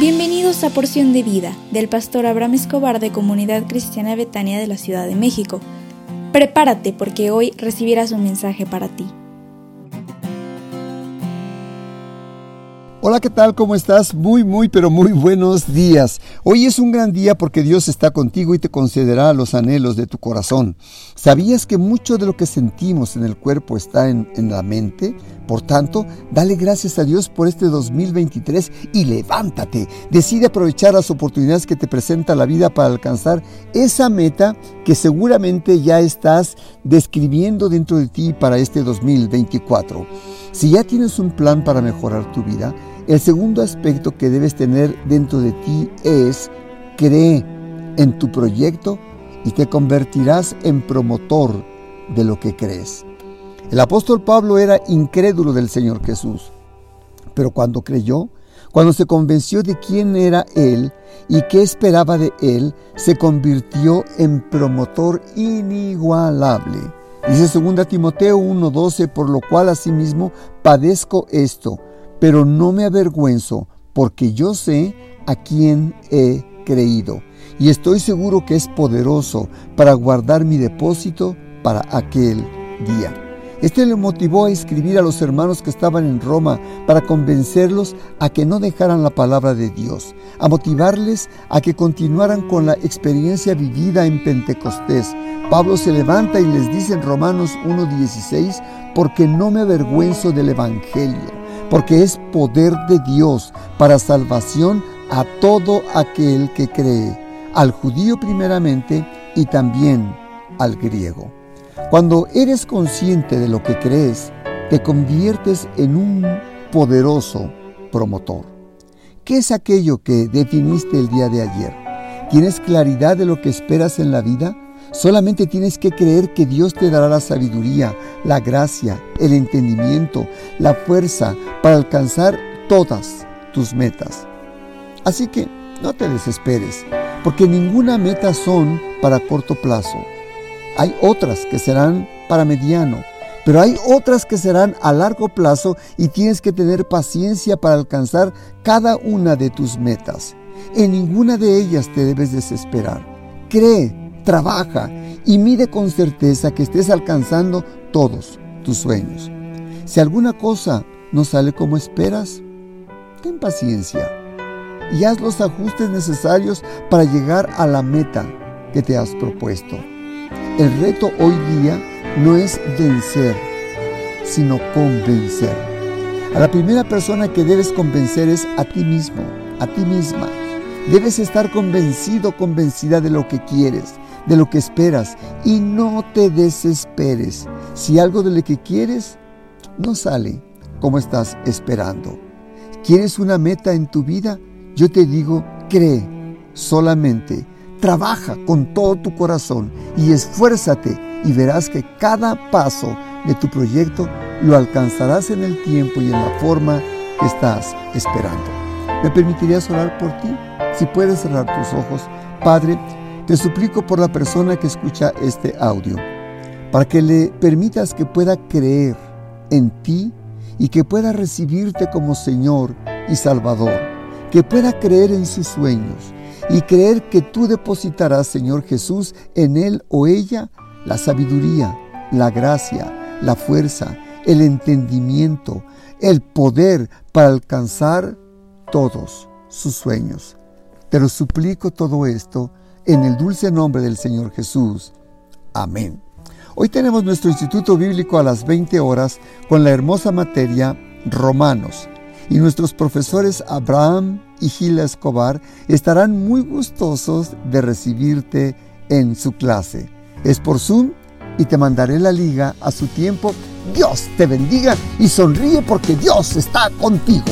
Bienvenidos a Porción de Vida del pastor Abraham Escobar de Comunidad Cristiana Betania de la Ciudad de México. Prepárate porque hoy recibirás un mensaje para ti. Hola, ¿qué tal? ¿Cómo estás? Muy, muy, pero muy buenos días. Hoy es un gran día porque Dios está contigo y te concederá los anhelos de tu corazón. ¿Sabías que mucho de lo que sentimos en el cuerpo está en, en la mente? Por tanto, dale gracias a Dios por este 2023 y levántate. Decide aprovechar las oportunidades que te presenta la vida para alcanzar esa meta que seguramente ya estás describiendo dentro de ti para este 2024. Si ya tienes un plan para mejorar tu vida, el segundo aspecto que debes tener dentro de ti es cree en tu proyecto y te convertirás en promotor de lo que crees. El apóstol Pablo era incrédulo del Señor Jesús, pero cuando creyó, cuando se convenció de quién era Él y qué esperaba de Él, se convirtió en promotor inigualable. Dice 2 Timoteo 1:12, por lo cual asimismo padezco esto pero no me avergüenzo porque yo sé a quién he creído y estoy seguro que es poderoso para guardar mi depósito para aquel día. Este le motivó a escribir a los hermanos que estaban en Roma para convencerlos a que no dejaran la palabra de Dios, a motivarles a que continuaran con la experiencia vivida en Pentecostés. Pablo se levanta y les dice en Romanos 1.16, porque no me avergüenzo del Evangelio porque es poder de Dios para salvación a todo aquel que cree, al judío primeramente y también al griego. Cuando eres consciente de lo que crees, te conviertes en un poderoso promotor. ¿Qué es aquello que definiste el día de ayer? ¿Tienes claridad de lo que esperas en la vida? Solamente tienes que creer que Dios te dará la sabiduría, la gracia, el entendimiento, la fuerza para alcanzar todas tus metas. Así que no te desesperes, porque ninguna meta son para corto plazo. Hay otras que serán para mediano, pero hay otras que serán a largo plazo y tienes que tener paciencia para alcanzar cada una de tus metas. En ninguna de ellas te debes desesperar. Cree trabaja y mide con certeza que estés alcanzando todos tus sueños. Si alguna cosa no sale como esperas, ten paciencia y haz los ajustes necesarios para llegar a la meta que te has propuesto. El reto hoy día no es vencer, sino convencer. A la primera persona que debes convencer es a ti mismo, a ti misma. Debes estar convencido, convencida de lo que quieres, de lo que esperas y no te desesperes si algo de lo que quieres no sale como estás esperando. ¿Quieres una meta en tu vida? Yo te digo, cree solamente, trabaja con todo tu corazón y esfuérzate y verás que cada paso de tu proyecto lo alcanzarás en el tiempo y en la forma que estás esperando. ¿Me permitirías orar por ti? Si puedes cerrar tus ojos, Padre, te suplico por la persona que escucha este audio, para que le permitas que pueda creer en ti y que pueda recibirte como Señor y Salvador, que pueda creer en sus sueños y creer que tú depositarás, Señor Jesús, en él o ella la sabiduría, la gracia, la fuerza, el entendimiento, el poder para alcanzar todos sus sueños. Te lo suplico todo esto en el dulce nombre del Señor Jesús. Amén. Hoy tenemos nuestro Instituto Bíblico a las 20 horas con la hermosa materia Romanos. Y nuestros profesores Abraham y Gila Escobar estarán muy gustosos de recibirte en su clase. Es por Zoom y te mandaré la liga a su tiempo. Dios te bendiga y sonríe porque Dios está contigo.